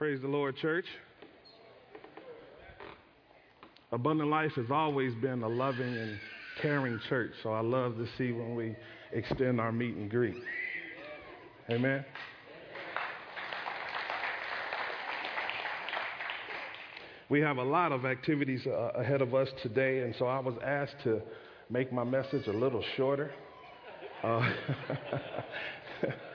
Praise the Lord, church. Abundant Life has always been a loving and caring church, so I love to see when we extend our meet and greet. Amen. We have a lot of activities uh, ahead of us today, and so I was asked to make my message a little shorter. Uh,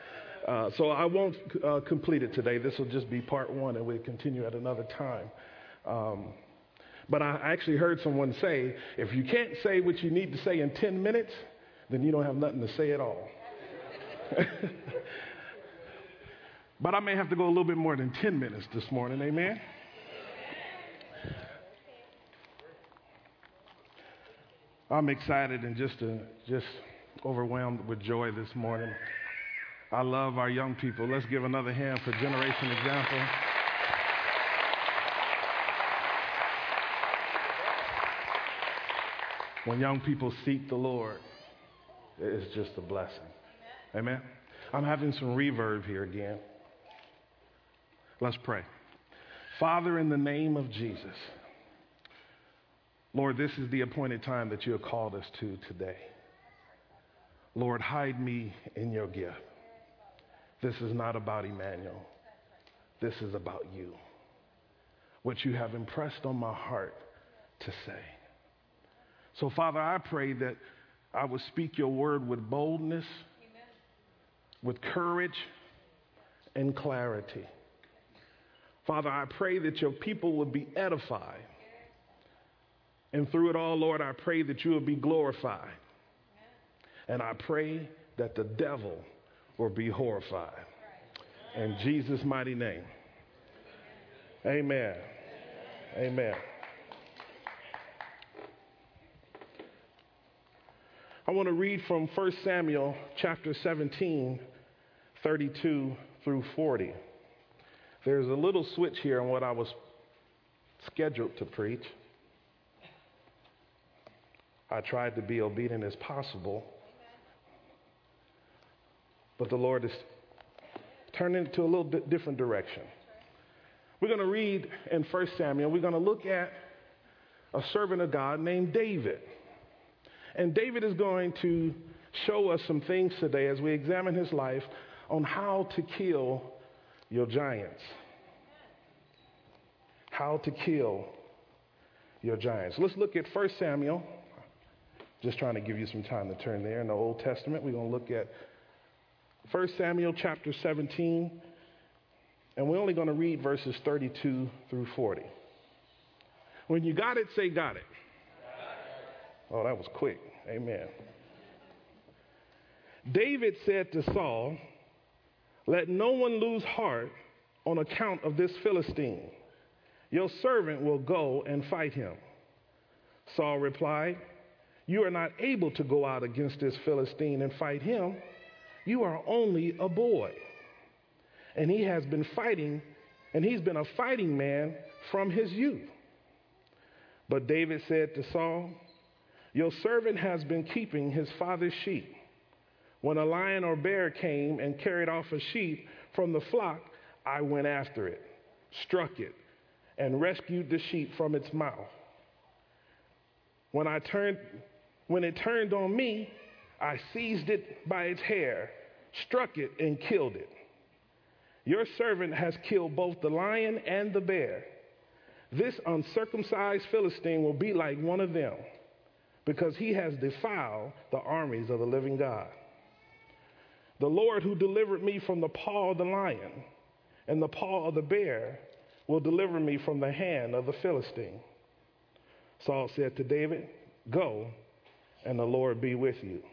uh, so I won't uh, complete it today. This will just be part one, and we'll continue at another time. Um, but I actually heard someone say if you can't say what you need to say in 10 minutes, then you don't have nothing to say at all. but I may have to go a little bit more than 10 minutes this morning, amen? I'm excited and just uh, just overwhelmed with joy this morning. I love our young people. Let's give another hand for Generation Example. When young people seek the Lord, it's just a blessing. Amen. I'm having some reverb here again. Let's pray. Father, in the name of Jesus, Lord, this is the appointed time that you have called us to today. Lord, hide me in your gift. This is not about Emanuel. This is about you. What you have impressed on my heart to say. So, Father, I pray that I would speak your word with boldness, Amen. with courage, and clarity. Father, I pray that your people would be edified and through it all, Lord, I pray that you will be glorified. And I pray that the devil will be horrified. In Jesus' mighty name. Amen. Amen. I want to read from 1 Samuel chapter 17, 32 through 40. There's a little switch here on what I was scheduled to preach. I tried to be obedient as possible. But the Lord is turning it to a little bit different direction. We're going to read in 1 Samuel, we're going to look at a servant of God named David. And David is going to show us some things today as we examine his life on how to kill your giants. How to kill your giants. Let's look at 1 Samuel just trying to give you some time to turn there. In the Old Testament, we're going to look at 1 Samuel chapter 17, and we're only going to read verses 32 through 40. When you got it, say, got it. Oh, that was quick. Amen. David said to Saul, Let no one lose heart on account of this Philistine. Your servant will go and fight him. Saul replied, you are not able to go out against this Philistine and fight him. You are only a boy. And he has been fighting, and he's been a fighting man from his youth. But David said to Saul, Your servant has been keeping his father's sheep. When a lion or bear came and carried off a sheep from the flock, I went after it, struck it, and rescued the sheep from its mouth. When I turned when it turned on me, I seized it by its hair, struck it, and killed it. Your servant has killed both the lion and the bear. This uncircumcised Philistine will be like one of them, because he has defiled the armies of the living God. The Lord who delivered me from the paw of the lion and the paw of the bear will deliver me from the hand of the Philistine. Saul said to David, Go and the Lord be with you.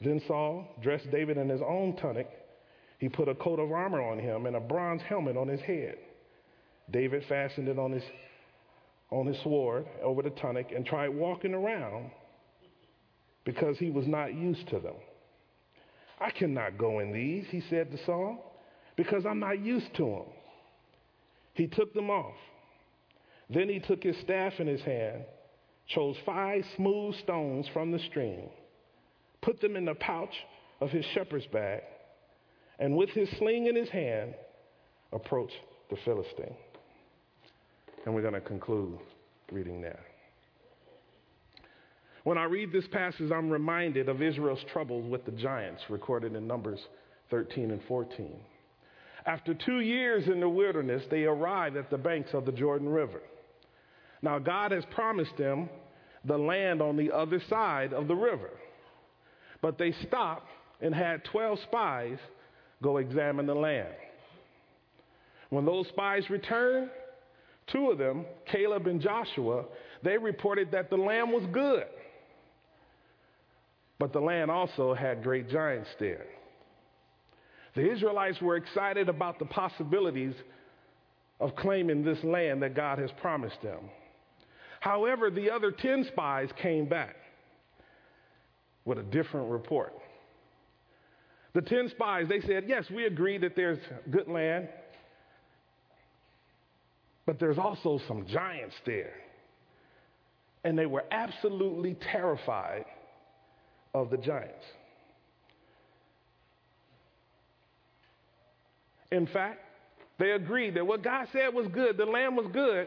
Then Saul dressed David in his own tunic. He put a coat of armor on him and a bronze helmet on his head. David fastened it on his, on his sword over the tunic and tried walking around because he was not used to them. I cannot go in these, he said to Saul, because I'm not used to them. He took them off. Then he took his staff in his hand chose five smooth stones from the stream, put them in the pouch of his shepherd's bag, and with his sling in his hand, approached the Philistine. And we're going to conclude reading there. When I read this passage, I'm reminded of Israel's troubles with the giants recorded in Numbers 13 and 14. After two years in the wilderness, they arrived at the banks of the Jordan River. Now, God has promised them the land on the other side of the river. But they stopped and had 12 spies go examine the land. When those spies returned, two of them, Caleb and Joshua, they reported that the land was good. But the land also had great giants there. The Israelites were excited about the possibilities of claiming this land that God has promised them. However, the other 10 spies came back with a different report. The 10 spies, they said, Yes, we agree that there's good land, but there's also some giants there. And they were absolutely terrified of the giants. In fact, they agreed that what God said was good, the land was good,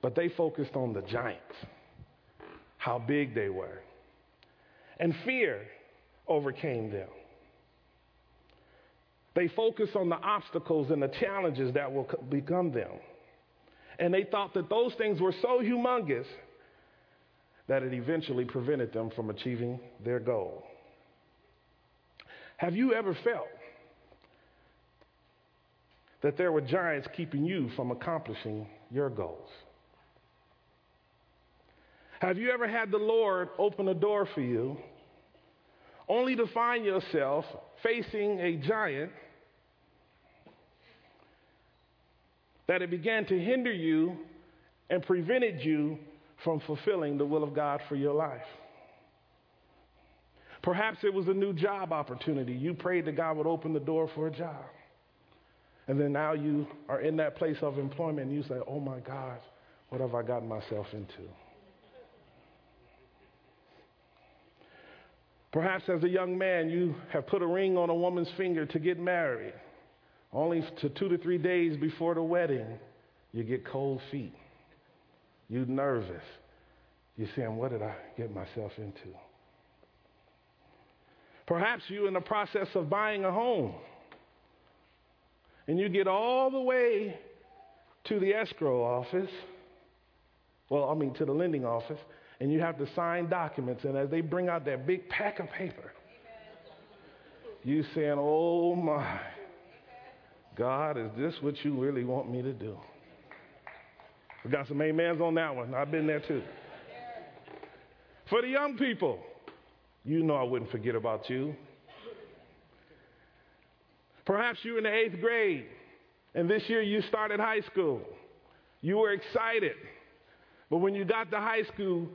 but they focused on the giants, how big they were. And fear overcame them. They focused on the obstacles and the challenges that will become them. And they thought that those things were so humongous that it eventually prevented them from achieving their goal. Have you ever felt that there were giants keeping you from accomplishing your goals? Have you ever had the Lord open a door for you only to find yourself facing a giant that it began to hinder you and prevented you from fulfilling the will of God for your life? Perhaps it was a new job opportunity. You prayed that God would open the door for a job. And then now you are in that place of employment and you say, oh my God, what have I gotten myself into? Perhaps as a young man, you have put a ring on a woman's finger to get married. Only to two to three days before the wedding, you get cold feet. You're nervous. You're saying, What did I get myself into? Perhaps you're in the process of buying a home. And you get all the way to the escrow office. Well, I mean, to the lending office and you have to sign documents. And as they bring out that big pack of paper, you saying, "Oh my, God, is this what you really want me to do?" We got some amens on that one. I've been there too. For the young people, you know I wouldn't forget about you. Perhaps you're in the eighth grade, and this year you started high school. You were excited. But when you got to high school,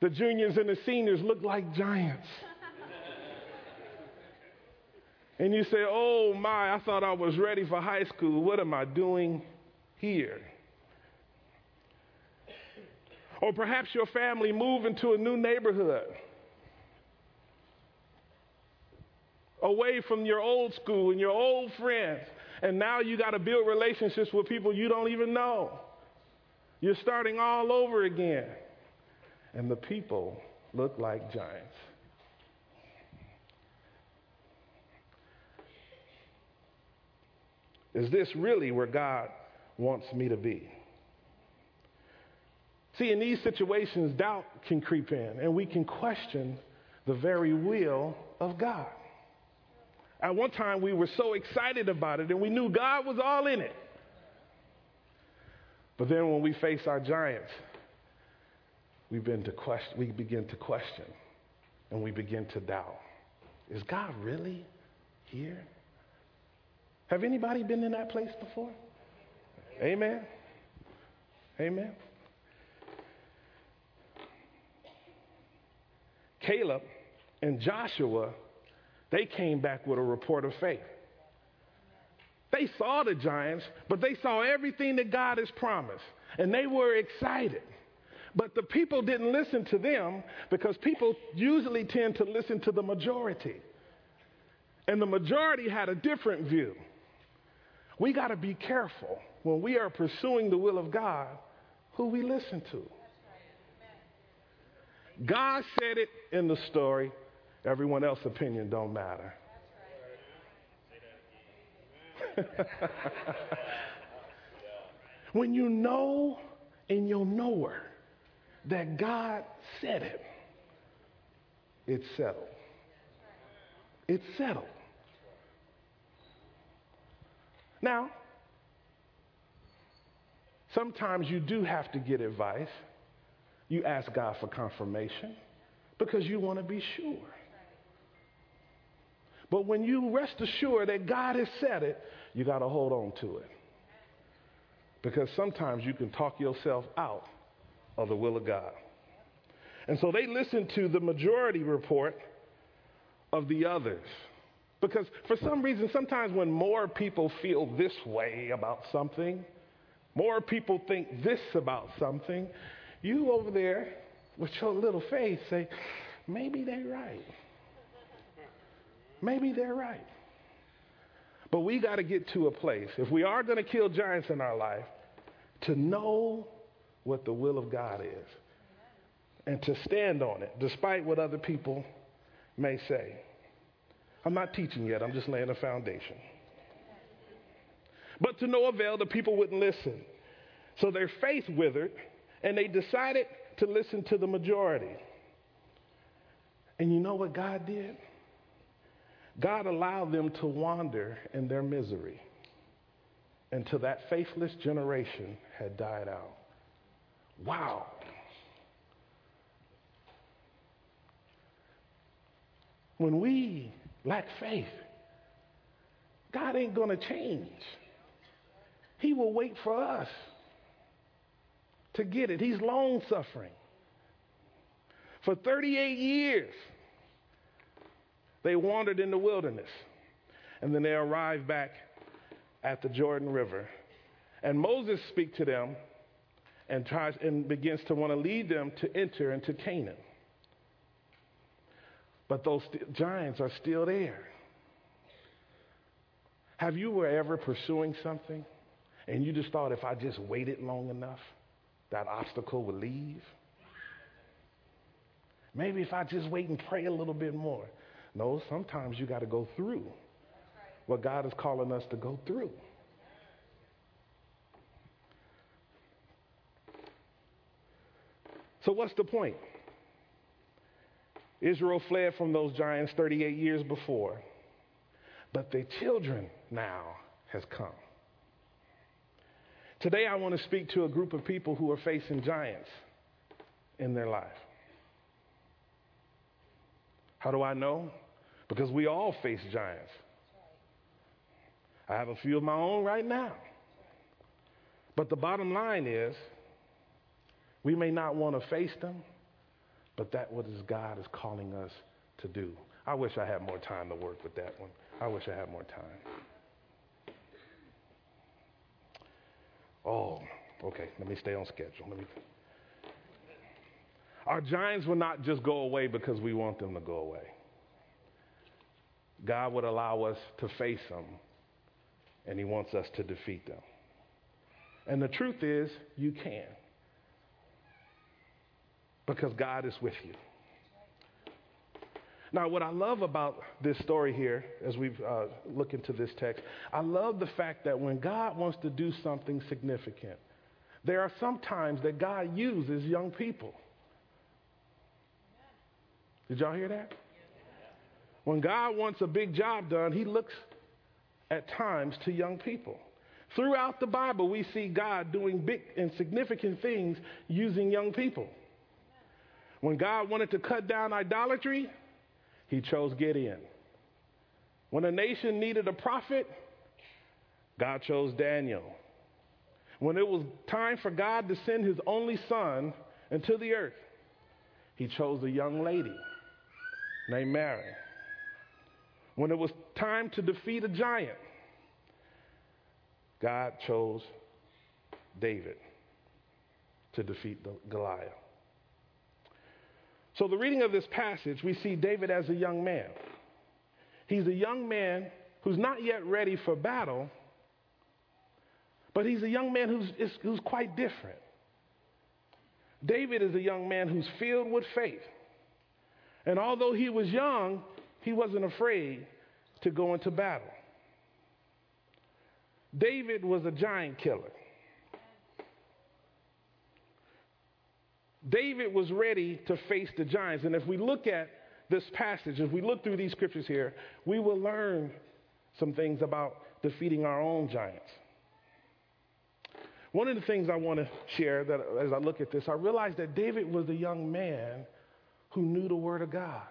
the juniors and the seniors look like giants. and you say, Oh my, I thought I was ready for high school. What am I doing here? Or perhaps your family moved into a new neighborhood. Away from your old school and your old friends. And now you got to build relationships with people you don't even know. You're starting all over again and the people look like giants. Is this really where God wants me to be? See, in these situations, doubt can creep in, and we can question the very will of God. At one time, we were so excited about it, and we knew God was all in it. But then when we face our giants, we begin to question, we begin to question and we begin to doubt. Is God really here? Have anybody been in that place before? Amen. Amen. Caleb and Joshua, they came back with a report of faith. They saw the giants, but they saw everything that God has promised, and they were excited. But the people didn't listen to them because people usually tend to listen to the majority. And the majority had a different view. we got to be careful when we are pursuing the will of God who we listen to. God said it in the story. Everyone else's opinion don't matter. when you know in your knower that God said it, it's settled. It's settled. Now, sometimes you do have to get advice. You ask God for confirmation because you want to be sure. But when you rest assured that God has said it, you got to hold on to it. Because sometimes you can talk yourself out of the will of God. And so they listened to the majority report of the others. Because for some reason, sometimes when more people feel this way about something, more people think this about something, you over there with your little faith say, maybe they're right. Maybe they're right. But we got to get to a place, if we are going to kill giants in our life, to know what the will of God is and to stand on it, despite what other people may say. I'm not teaching yet, I'm just laying a foundation. But to no avail, the people wouldn't listen. So their faith withered, and they decided to listen to the majority. And you know what God did? God allowed them to wander in their misery until that faithless generation had died out. Wow. When we lack faith, God ain't going to change. He will wait for us to get it. He's long suffering. For 38 years, they wandered in the wilderness. And then they arrived back at the Jordan River. And Moses speaks to them and tries and begins to want to lead them to enter into Canaan. But those st- giants are still there. Have you were ever pursuing something and you just thought if I just waited long enough, that obstacle would leave? Maybe if I just wait and pray a little bit more. No, sometimes you got to go through what God is calling us to go through. So, what's the point? Israel fled from those giants 38 years before, but their children now has come. Today, I want to speak to a group of people who are facing giants in their life. How do I know? Because we all face giants. I have a few of my own right now. But the bottom line is, we may not want to face them, but that what is God is calling us to do. I wish I had more time to work with that one. I wish I had more time. Oh, okay. Let me stay on schedule. Let me. Our giants will not just go away because we want them to go away. God would allow us to face them, and He wants us to defeat them. And the truth is, you can. Because God is with you. Now, what I love about this story here, as we uh, look into this text, I love the fact that when God wants to do something significant, there are some times that God uses young people. Did y'all hear that? When God wants a big job done, he looks at times to young people. Throughout the Bible, we see God doing big and significant things using young people. When God wanted to cut down idolatry, he chose Gideon. When a nation needed a prophet, God chose Daniel. When it was time for God to send his only son into the earth, he chose a young lady named Mary. When it was time to defeat a giant, God chose David to defeat Goliath. So, the reading of this passage, we see David as a young man. He's a young man who's not yet ready for battle, But he's a young man who's, who's quite different. David is a young man who's filled with faith. And although he was young, he wasn't afraid to go into battle. David was a giant killer. David was ready to face the giants. And if we look at this passage, if we look through these scriptures here, we will learn some things about defeating our own giants. One of the things I want to share that as I look at this, I realized that David was a young man who knew the Word of God.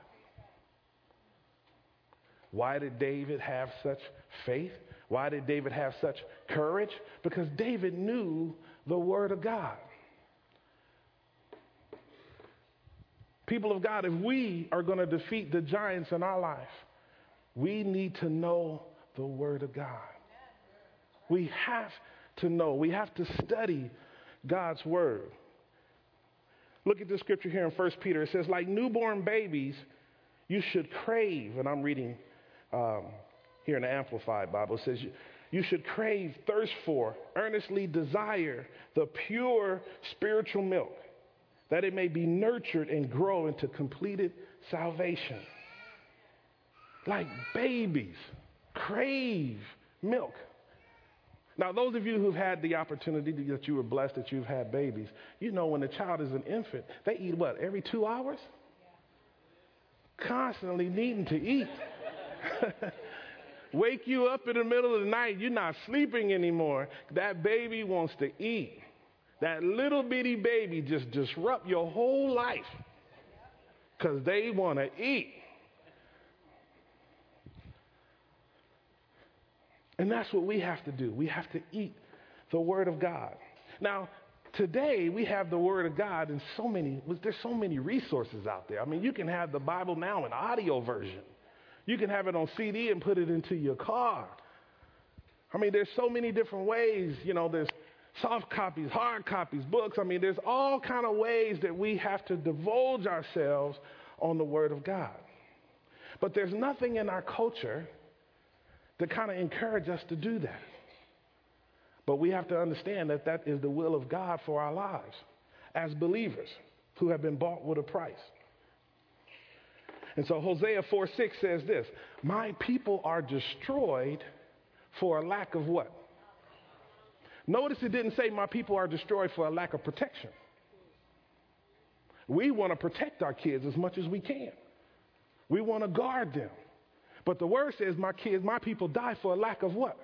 Why did David have such faith? Why did David have such courage? Because David knew the Word of God. People of God, if we are going to defeat the giants in our life, we need to know the Word of God. We have to know, we have to study God's Word. Look at the scripture here in 1 Peter. It says, like newborn babies, you should crave, and I'm reading um, here in the Amplified Bible, it says, you should crave, thirst for, earnestly desire the pure spiritual milk that it may be nurtured and grow into completed salvation. Like babies, crave milk. Now, those of you who've had the opportunity to, that you were blessed that you've had babies, you know when a child is an infant, they eat what, every two hours? Constantly needing to eat. Wake you up in the middle of the night, you're not sleeping anymore. That baby wants to eat. That little bitty baby just disrupt your whole life because they want to eat. And that's what we have to do. We have to eat the Word of God. Now, today we have the Word of God in so many, there's so many resources out there. I mean, you can have the Bible now in audio version. You can have it on CD and put it into your car. I mean, there's so many different ways. You know, there's soft copies, hard copies, books. I mean, there's all kind of ways that we have to divulge ourselves on the Word of God. But there's nothing in our culture to kind of encourage us to do that. But we have to understand that that is the will of God for our lives as believers who have been bought with a price. And so Hosea 4 6 says this My people are destroyed for a lack of what? Notice it didn't say my people are destroyed for a lack of protection. We want to protect our kids as much as we can. We want to guard them. But the word says my kids, my people die for a lack of what?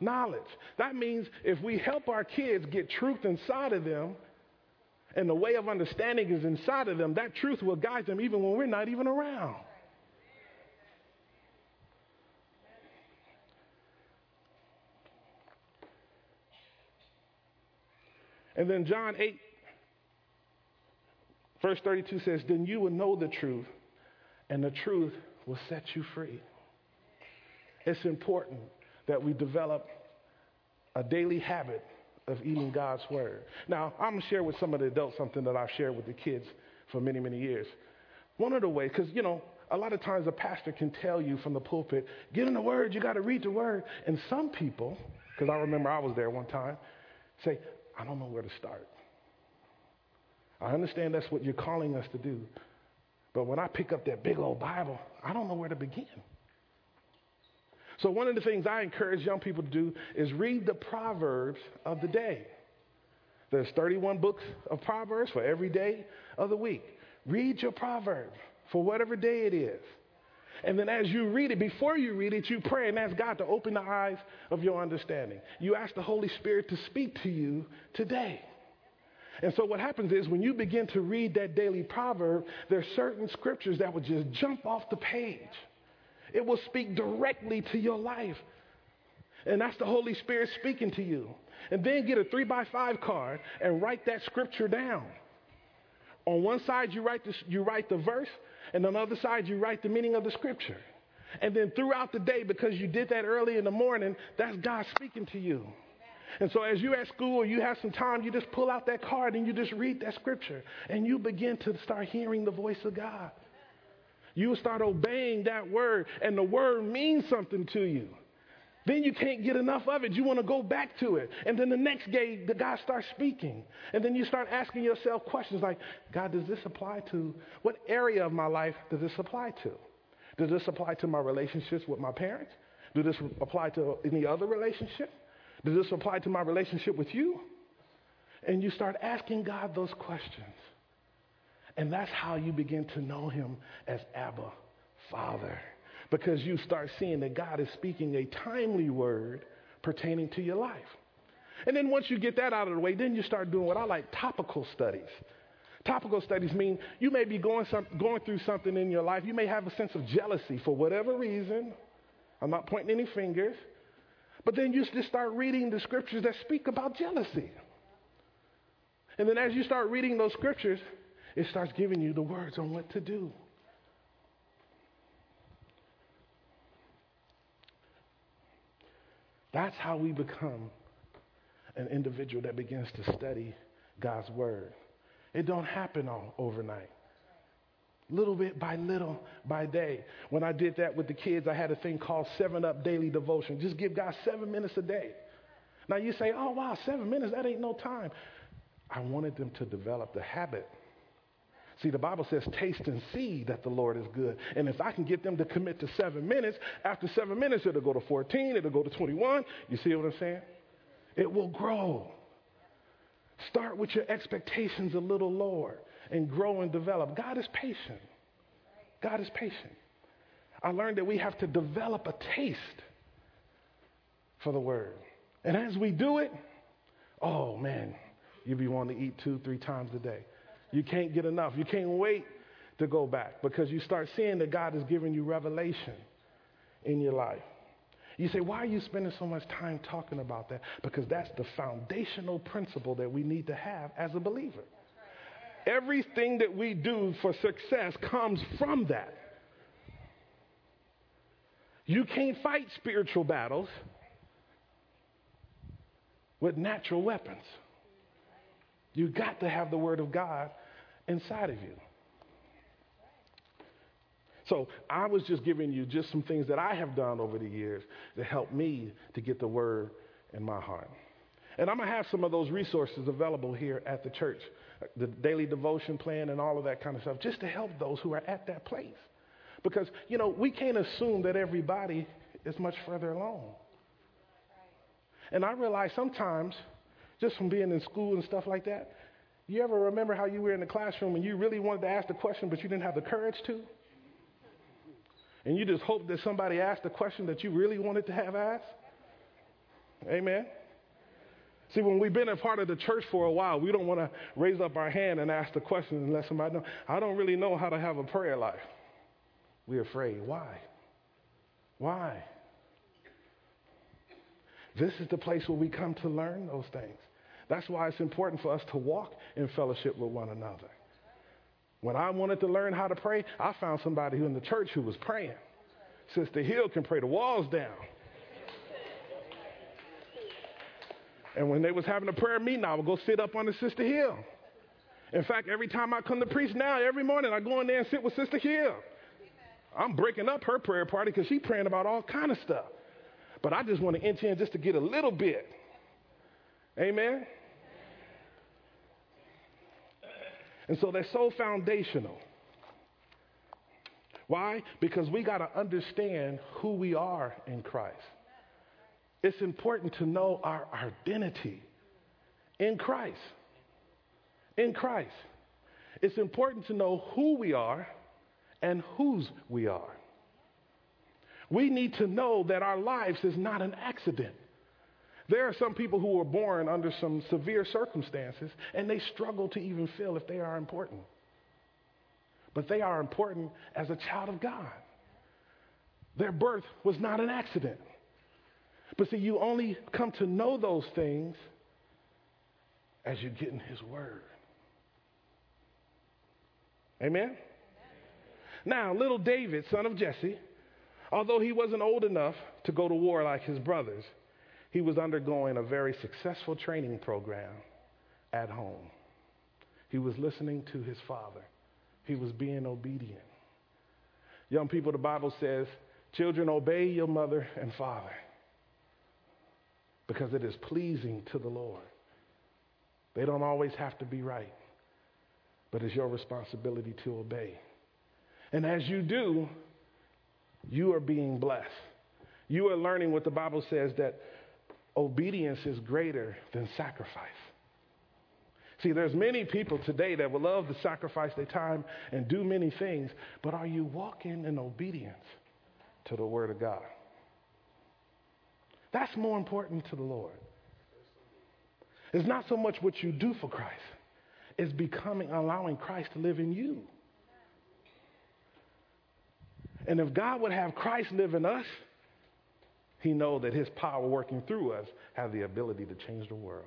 Knowledge. That means if we help our kids get truth inside of them, and the way of understanding is inside of them, that truth will guide them even when we're not even around. And then John 8, verse 32 says, Then you will know the truth, and the truth will set you free. It's important that we develop a daily habit of eating God's word. Now, I'm going to share with some of the adults something that I've shared with the kids for many, many years. One of the ways, because, you know, a lot of times a pastor can tell you from the pulpit, get in the word, you got to read the word. And some people, because I remember I was there one time, say, I don't know where to start. I understand that's what you're calling us to do. But when I pick up that big old Bible, I don't know where to begin. So, one of the things I encourage young people to do is read the Proverbs of the day. There's 31 books of Proverbs for every day of the week. Read your proverb for whatever day it is. And then as you read it, before you read it, you pray and ask God to open the eyes of your understanding. You ask the Holy Spirit to speak to you today. And so what happens is when you begin to read that daily proverb, there are certain scriptures that will just jump off the page. It will speak directly to your life. And that's the Holy Spirit speaking to you. And then get a three by five card and write that scripture down. On one side, you write, this, you write the verse, and on the other side, you write the meaning of the scripture. And then throughout the day, because you did that early in the morning, that's God speaking to you. And so as you're at school you have some time, you just pull out that card and you just read that scripture. And you begin to start hearing the voice of God. You start obeying that word, and the word means something to you. Then you can't get enough of it. You want to go back to it. And then the next day, the guy starts speaking. And then you start asking yourself questions like, God, does this apply to, what area of my life does this apply to? Does this apply to my relationships with my parents? Does this apply to any other relationship? Does this apply to my relationship with you? And you start asking God those questions. And that's how you begin to know him as Abba, Father because you start seeing that God is speaking a timely word pertaining to your life. And then once you get that out of the way, then you start doing what I like topical studies. Topical studies mean you may be going, some, going through something in your life. You may have a sense of jealousy for whatever reason. I'm not pointing any fingers. But then you just start reading the scriptures that speak about jealousy. And then as you start reading those scriptures, it starts giving you the words on what to do. That's how we become an individual that begins to study God's word. It don't happen all overnight. Little bit by little by day. When I did that with the kids, I had a thing called Seven Up Daily Devotion. Just give God seven minutes a day. Now you say, oh wow, seven minutes, that ain't no time. I wanted them to develop the habit See, the Bible says, taste and see that the Lord is good. And if I can get them to commit to seven minutes, after seven minutes, it'll go to 14, it'll go to 21. You see what I'm saying? It will grow. Start with your expectations a little lower and grow and develop. God is patient. God is patient. I learned that we have to develop a taste for the word. And as we do it, oh man, you'll be wanting to eat two, three times a day. You can't get enough. You can't wait to go back because you start seeing that God is giving you revelation in your life. You say, why are you spending so much time talking about that? Because that's the foundational principle that we need to have as a believer. Everything that we do for success comes from that. You can't fight spiritual battles with natural weapons. You got to have the Word of God inside of you. So I was just giving you just some things that I have done over the years that help me to get the word in my heart. And I'm going to have some of those resources available here at the church, the daily devotion plan and all of that kind of stuff, just to help those who are at that place. Because, you know, we can't assume that everybody is much further along. And I realize sometimes, just from being in school and stuff like that, you ever remember how you were in the classroom and you really wanted to ask the question, but you didn't have the courage to? And you just hoped that somebody asked the question that you really wanted to have asked? Amen. See, when we've been a part of the church for a while, we don't want to raise up our hand and ask the question and let somebody know. I don't really know how to have a prayer life. We're afraid. Why? Why? This is the place where we come to learn those things. That's why it's important for us to walk in fellowship with one another. When I wanted to learn how to pray, I found somebody who in the church who was praying. Sister Hill can pray the walls down. And when they was having a prayer meeting, I would go sit up on the Sister Hill. In fact, every time I come to preach now, every morning I go in there and sit with Sister Hill. I'm breaking up her prayer party because she's praying about all kind of stuff. But I just want to enter in just to get a little bit. Amen. And so they're so foundational. Why? Because we got to understand who we are in Christ. It's important to know our identity in Christ. In Christ. It's important to know who we are and whose we are. We need to know that our lives is not an accident. There are some people who were born under some severe circumstances and they struggle to even feel if they are important. But they are important as a child of God. Their birth was not an accident. But see, you only come to know those things as you get in His Word. Amen? Now, little David, son of Jesse, although he wasn't old enough to go to war like his brothers, he was undergoing a very successful training program at home. He was listening to his father. He was being obedient. Young people, the Bible says, children, obey your mother and father. because it is pleasing to the Lord. They don't always have to be right, but it's your responsibility to obey. And as you do, you are being blessed. You are learning what the Bible says that obedience is greater than sacrifice. See, there's many people today that would love to sacrifice their time and do many things, but are you walking in obedience to the Word of God? That's more important to the Lord. It's not so much what you do for Christ, it's becoming, allowing Christ to live in you. And if God would have Christ live in us, he know that his power working through us have the ability to change the world.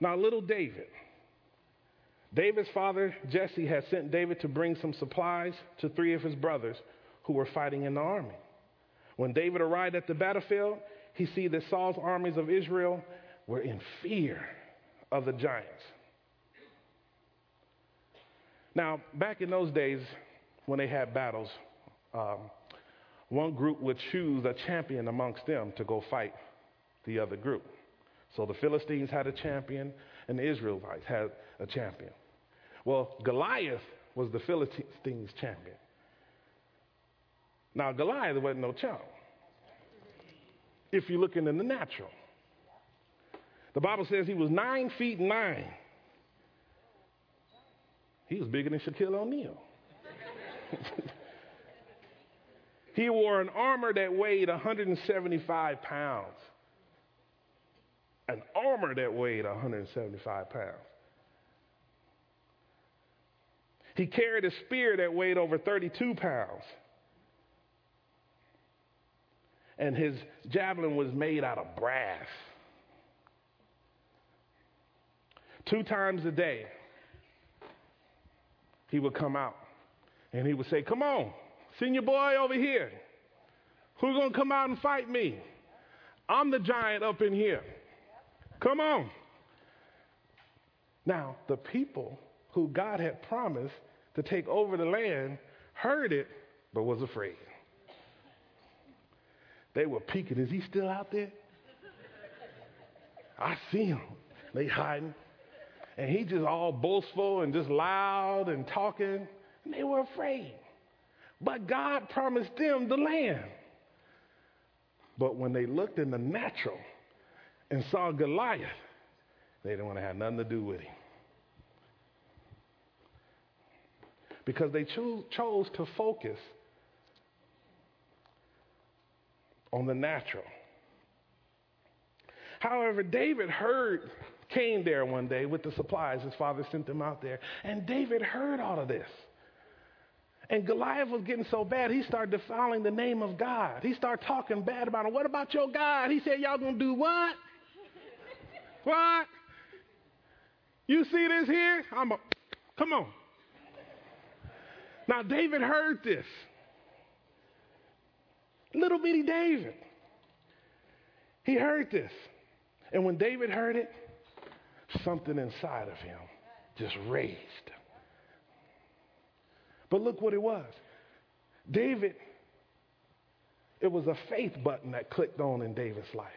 Now, little David. David's father, Jesse, had sent David to bring some supplies to three of his brothers who were fighting in the army. When David arrived at the battlefield, he see that Saul's armies of Israel were in fear of the giants. Now, back in those days, when they had battles, um, one group would choose a champion amongst them to go fight the other group. So the Philistines had a champion, and the Israelites had a champion. Well, Goliath was the Philistines' champion. Now, Goliath wasn't no chump. If you're looking in the natural, the Bible says he was nine feet nine. He was bigger than Shaquille O'Neal. he wore an armor that weighed 175 pounds. An armor that weighed 175 pounds. He carried a spear that weighed over 32 pounds. And his javelin was made out of brass. Two times a day, he would come out and he would say, Come on, send your boy over here. Who's going to come out and fight me? I'm the giant up in here. Come on. Now, the people who God had promised to take over the land heard it, but was afraid. They were peeking. Is he still out there? I see him. They hiding and he just all boastful and just loud and talking. And they were afraid. But God promised them the land. But when they looked in the natural and saw Goliath, they didn't want to have nothing to do with him. Because they cho- chose to focus on the natural. However, David heard came there one day with the supplies. His father sent them out there. And David heard all of this. And Goliath was getting so bad, he started defiling the name of God. He started talking bad about him. What about your God? He said, Y'all gonna do what? what? You see this here? I'm a, come on. Now, David heard this. Little bitty David. He heard this. And when David heard it, something inside of him just raised. But look what it was. David, it was a faith button that clicked on in David's life.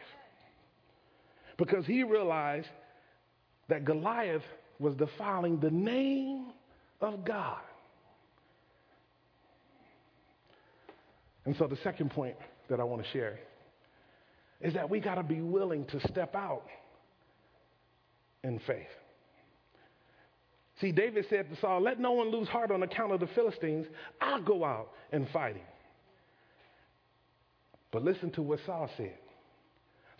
Because he realized that Goliath was defiling the name of God. And so the second point that I want to share is that we got to be willing to step out in faith. See, David said to Saul, Let no one lose heart on account of the Philistines. I'll go out and fight him. But listen to what Saul said.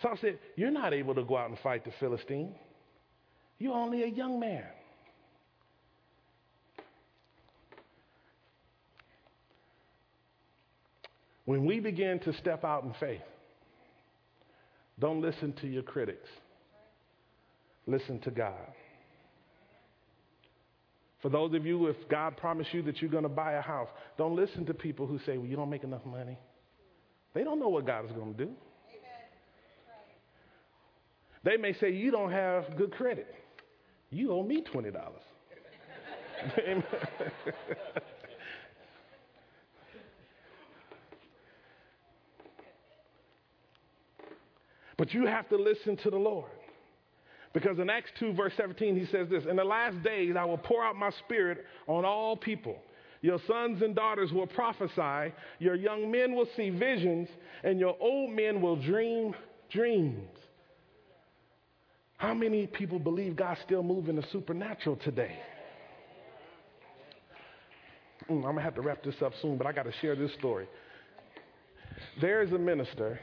Saul said, You're not able to go out and fight the Philistine. You're only a young man. When we begin to step out in faith, don't listen to your critics. Listen to God. For those of you, if God promised you that you're going to buy a house, don't listen to people who say, well, you don't make enough money. They don't know what God is going to do. They may say, you don't have good credit. You owe me $20. but you have to listen to the Lord. Because in Acts 2, verse 17, he says this In the last days, I will pour out my spirit on all people. Your sons and daughters will prophesy, your young men will see visions, and your old men will dream dreams. How many people believe God's still moving the supernatural today? Mm, I'm going to have to wrap this up soon, but I got to share this story. There is a minister,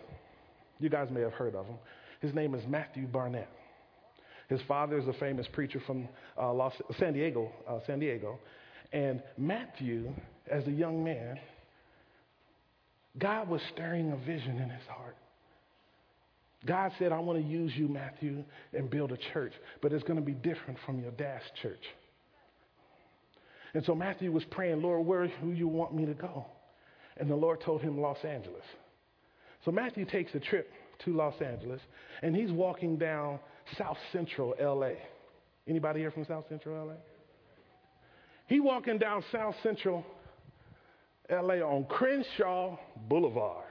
you guys may have heard of him. His name is Matthew Barnett. His father is a famous preacher from uh, Los, San Diego, uh, San Diego. And Matthew, as a young man, God was stirring a vision in his heart. God said, I want to use you, Matthew, and build a church, but it's going to be different from your dad's church. And so Matthew was praying, Lord, where do you want me to go? And the Lord told him Los Angeles. So Matthew takes a trip to Los Angeles, and he's walking down South Central LA. Anybody here from South Central LA? He walking down South Central LA on Crenshaw Boulevard.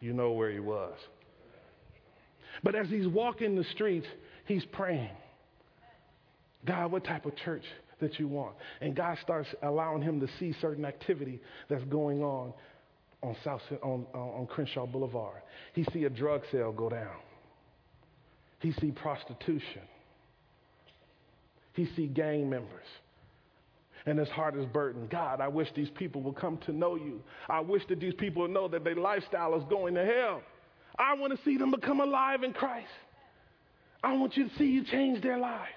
You know where he was. But as he's walking the streets, he's praying. God, what type of church that you want? And God starts allowing him to see certain activity that's going on on South on, on Crenshaw Boulevard. He see a drug sale go down. He see prostitution. He see gang members. And his heart is burdened. God, I wish these people would come to know you. I wish that these people would know that their lifestyle is going to hell. I want to see them become alive in Christ. I want you to see you change their lives.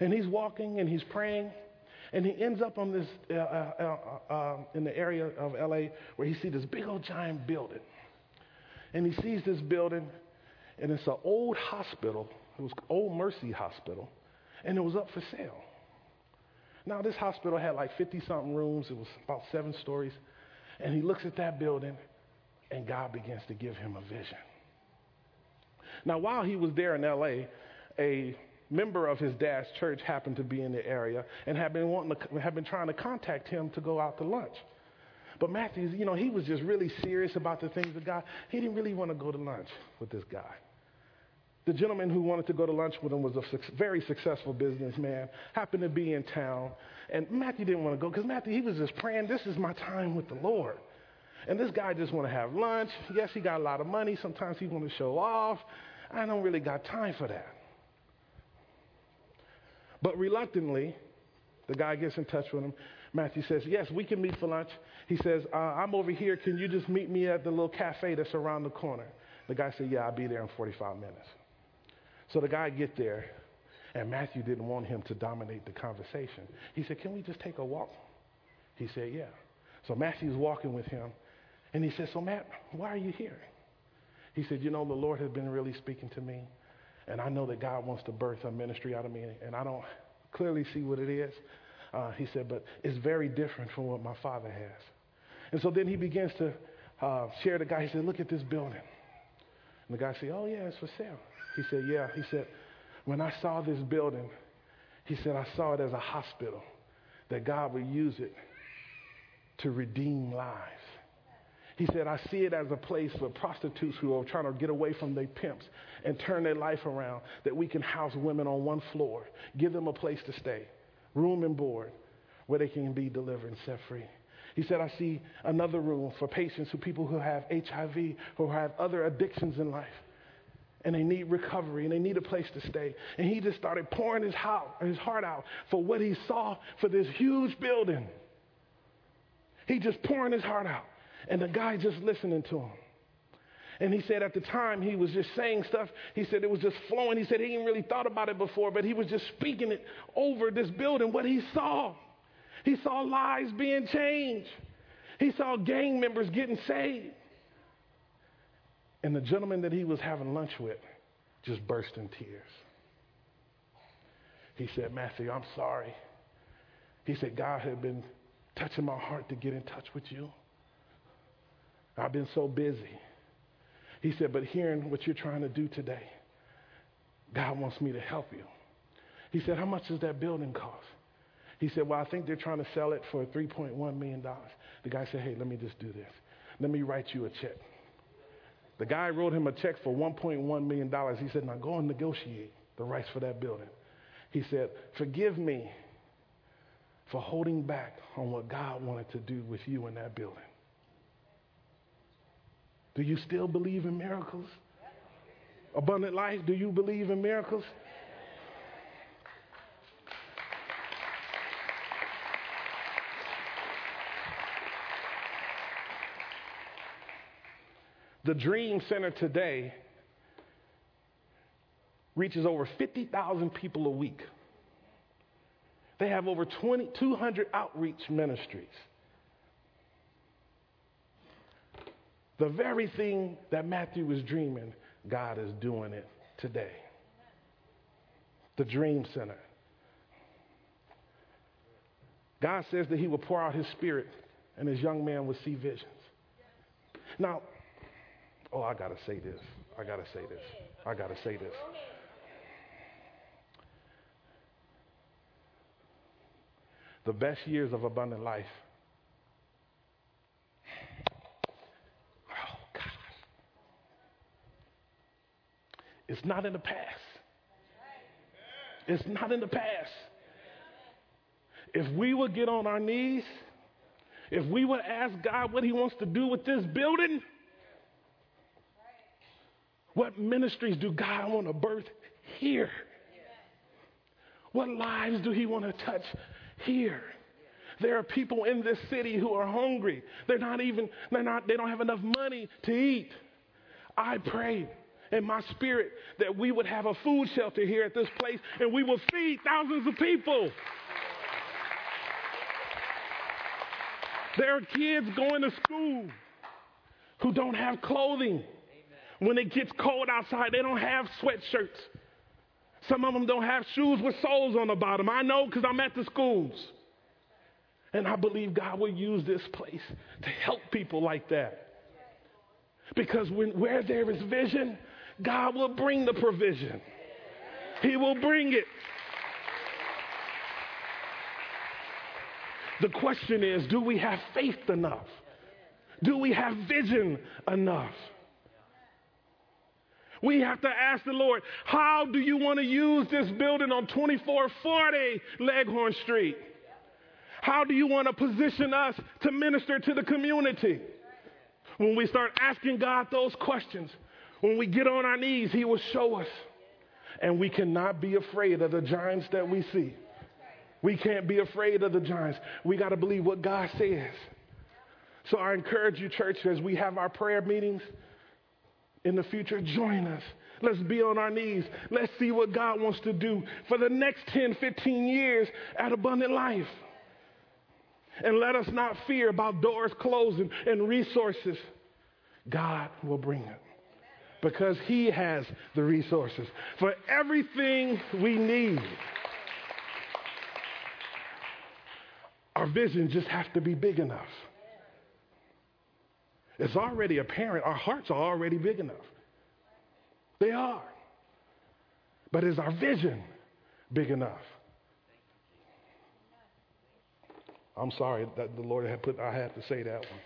And he's walking and he's praying. And he ends up on this, uh, uh, uh, uh in the area of LA where he sees this big old giant building. And he sees this building, and it's an old hospital. It was Old Mercy Hospital, and it was up for sale. Now, this hospital had like 50 something rooms, it was about seven stories. And he looks at that building, and God begins to give him a vision. Now, while he was there in LA, a member of his dad's church happened to be in the area and had been wanting to, had been trying to contact him to go out to lunch. But Matthew, you know, he was just really serious about the things of God. He didn't really want to go to lunch with this guy. The gentleman who wanted to go to lunch with him was a very successful businessman, happened to be in town. And Matthew didn't want to go because Matthew, he was just praying, this is my time with the Lord. And this guy just want to have lunch. Yes, he got a lot of money. Sometimes he want to show off. I don't really got time for that. But reluctantly, the guy gets in touch with him. Matthew says, Yes, we can meet for lunch. He says, uh, I'm over here. Can you just meet me at the little cafe that's around the corner? The guy said, Yeah, I'll be there in 45 minutes. So the guy get there, and Matthew didn't want him to dominate the conversation. He said, Can we just take a walk? He said, Yeah. So Matthew's walking with him, and he said, So, Matt, why are you here? He said, You know, the Lord has been really speaking to me, and I know that God wants to birth a ministry out of me, and I don't clearly see what it is. Uh, he said, But it's very different from what my father has. And so then he begins to uh, share the guy. He said, Look at this building. And the guy said, Oh, yeah, it's for sale. He said, Yeah. He said, When I saw this building, he said, I saw it as a hospital, that God would use it to redeem lives. He said, I see it as a place for prostitutes who are trying to get away from their pimps and turn their life around, that we can house women on one floor, give them a place to stay, room and board, where they can be delivered and set free. He said, I see another room for patients who people who have HIV, who have other addictions in life and they need recovery and they need a place to stay. And he just started pouring his heart, out for what he saw for this huge building. He just pouring his heart out. And the guy just listening to him. And he said at the time he was just saying stuff. He said it was just flowing. He said he hadn't really thought about it before, but he was just speaking it over this building, what he saw. He saw lives being changed. He saw gang members getting saved. And the gentleman that he was having lunch with just burst in tears. He said, Matthew, I'm sorry. He said, God had been touching my heart to get in touch with you. I've been so busy. He said, but hearing what you're trying to do today, God wants me to help you. He said, how much does that building cost? He said, well, I think they're trying to sell it for $3.1 million. The guy said, hey, let me just do this. Let me write you a check. The guy wrote him a check for $1.1 million. He said, Now go and negotiate the rights for that building. He said, Forgive me for holding back on what God wanted to do with you in that building. Do you still believe in miracles? Abundant life, do you believe in miracles? The Dream Center today reaches over 50,000 people a week. They have over 20, 200 outreach ministries. The very thing that Matthew was dreaming, God is doing it today. The Dream Center. God says that He will pour out His Spirit and His young man will see visions. Now, oh, I got to say this. I got to say this. I got to say this. The best years of abundant life Oh, God. It's not in the past. It's not in the past. If we would get on our knees, if we would ask God what He wants to do with this building, what ministries do God want to birth here? What lives do He want to touch here? There are people in this city who are hungry. They're not even, they're not, they don't have enough money to eat. I pray in my spirit that we would have a food shelter here at this place and we will feed thousands of people. There are kids going to school who don't have clothing. When it gets cold outside, they don't have sweatshirts. Some of them don't have shoes with soles on the bottom. I know because I'm at the schools. And I believe God will use this place to help people like that. Because when, where there is vision, God will bring the provision. He will bring it. The question is do we have faith enough? Do we have vision enough? We have to ask the Lord, how do you want to use this building on 2440 Leghorn Street? How do you want to position us to minister to the community? When we start asking God those questions, when we get on our knees, He will show us. And we cannot be afraid of the giants that we see. We can't be afraid of the giants. We got to believe what God says. So I encourage you, church, as we have our prayer meetings in the future, join us. Let's be on our knees. Let's see what God wants to do for the next 10, 15 years at Abundant Life. And let us not fear about doors closing and resources. God will bring it because He has the resources for everything we need. Our vision just has to be big enough. It's already apparent. Our hearts are already big enough. They are. But is our vision big enough? I'm sorry that the Lord had put I had to say that one.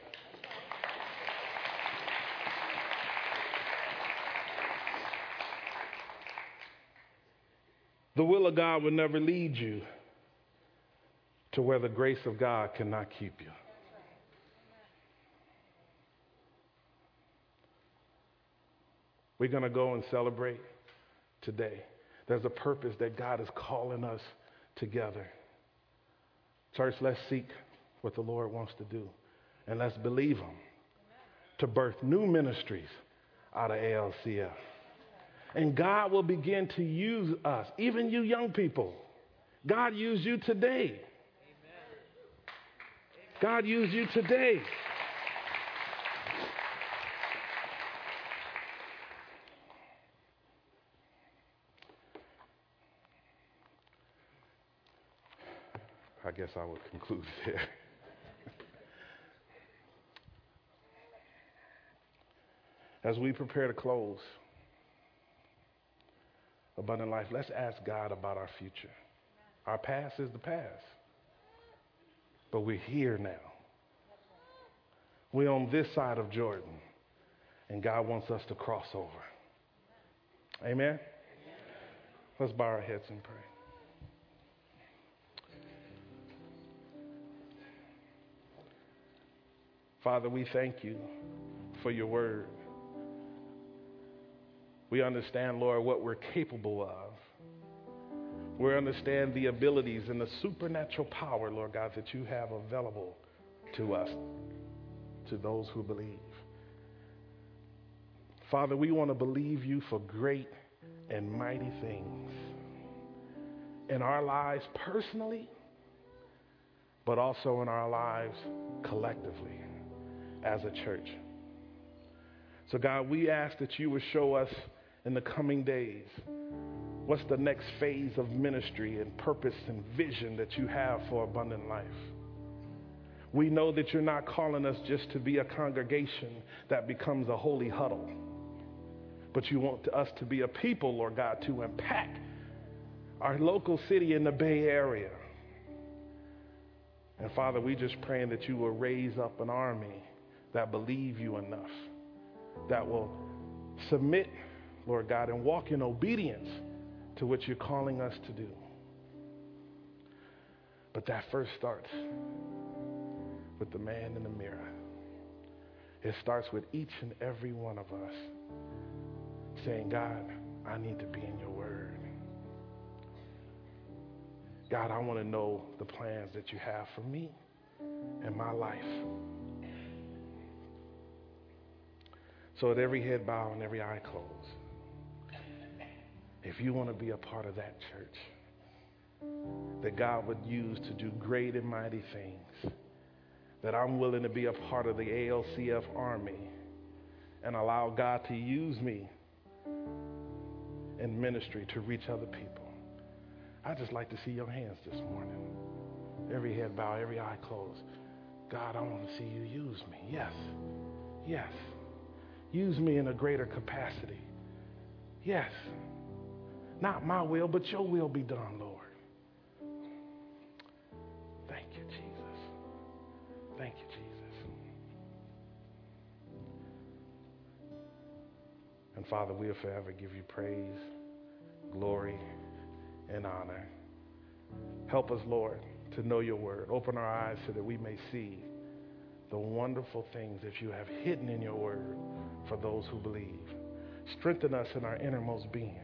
The will of God will never lead you to where the grace of God cannot keep you. We're going to go and celebrate today. There's a purpose that God is calling us together. Church, let's seek what the Lord wants to do and let's believe Him to birth new ministries out of ALCF. And God will begin to use us, even you young people. God used you today. God used you today. I guess I will conclude there. As we prepare to close, abundant life, let's ask God about our future. Our past is the past, but we're here now. We're on this side of Jordan, And God wants us to cross over. Amen? Let's bow our heads and pray. Father, we thank you for your word. We understand, Lord, what we're capable of. We understand the abilities and the supernatural power, Lord God, that you have available to us, to those who believe. Father, we want to believe you for great and mighty things in our lives personally, but also in our lives collectively as a church. So, God, we ask that you would show us in the coming days what's the next phase of ministry and purpose and vision that you have for abundant life. We know that you're not calling us just to be a congregation that becomes a holy huddle, but you want us to be a people, Lord God, to impact our local city in the Bay Area. And Father, we just praying that you will raise up an army that believe you enough, that will submit, Lord God, and walk in obedience to what you're calling us to do. But that first starts with the man in the mirror. It starts with each and every one of us saying, God, I need to be in your word. God, I want to know the plans that you have for me and my life. So at every head bow and every eye closed, if you want to be a part of that church that God would use to do great and mighty things, that I'm willing to be a part of the ALCF army and allow God to use me in ministry to reach other people. I'd just like to see your hands this morning. Every head bow, every eye closed. God, I want to see you use me. Yes. Yes. Use me in a greater capacity. Yes. Not my will, but your will be done, Lord. Thank you, Jesus. Thank you, Jesus. And Father, we'll forever give you praise, glory, and honor. Help us, Lord, to know your word. Open our eyes so that we may see the wonderful things that you have hidden in your word for those who believe. Strengthen us in our innermost being.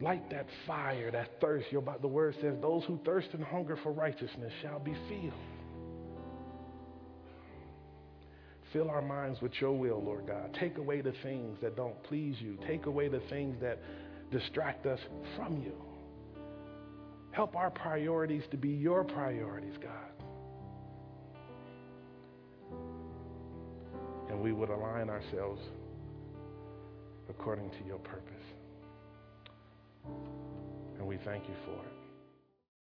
Light that fire, that thirst. Your, the word says, Those who thirst and hunger for righteousness shall be filled. Fill our minds with your will, Lord God. Take away the things that don't please you. Take away the things that distract us from you. Help our priorities to be your priorities, God. And we would align ourselves according to your purpose. And we thank you for it.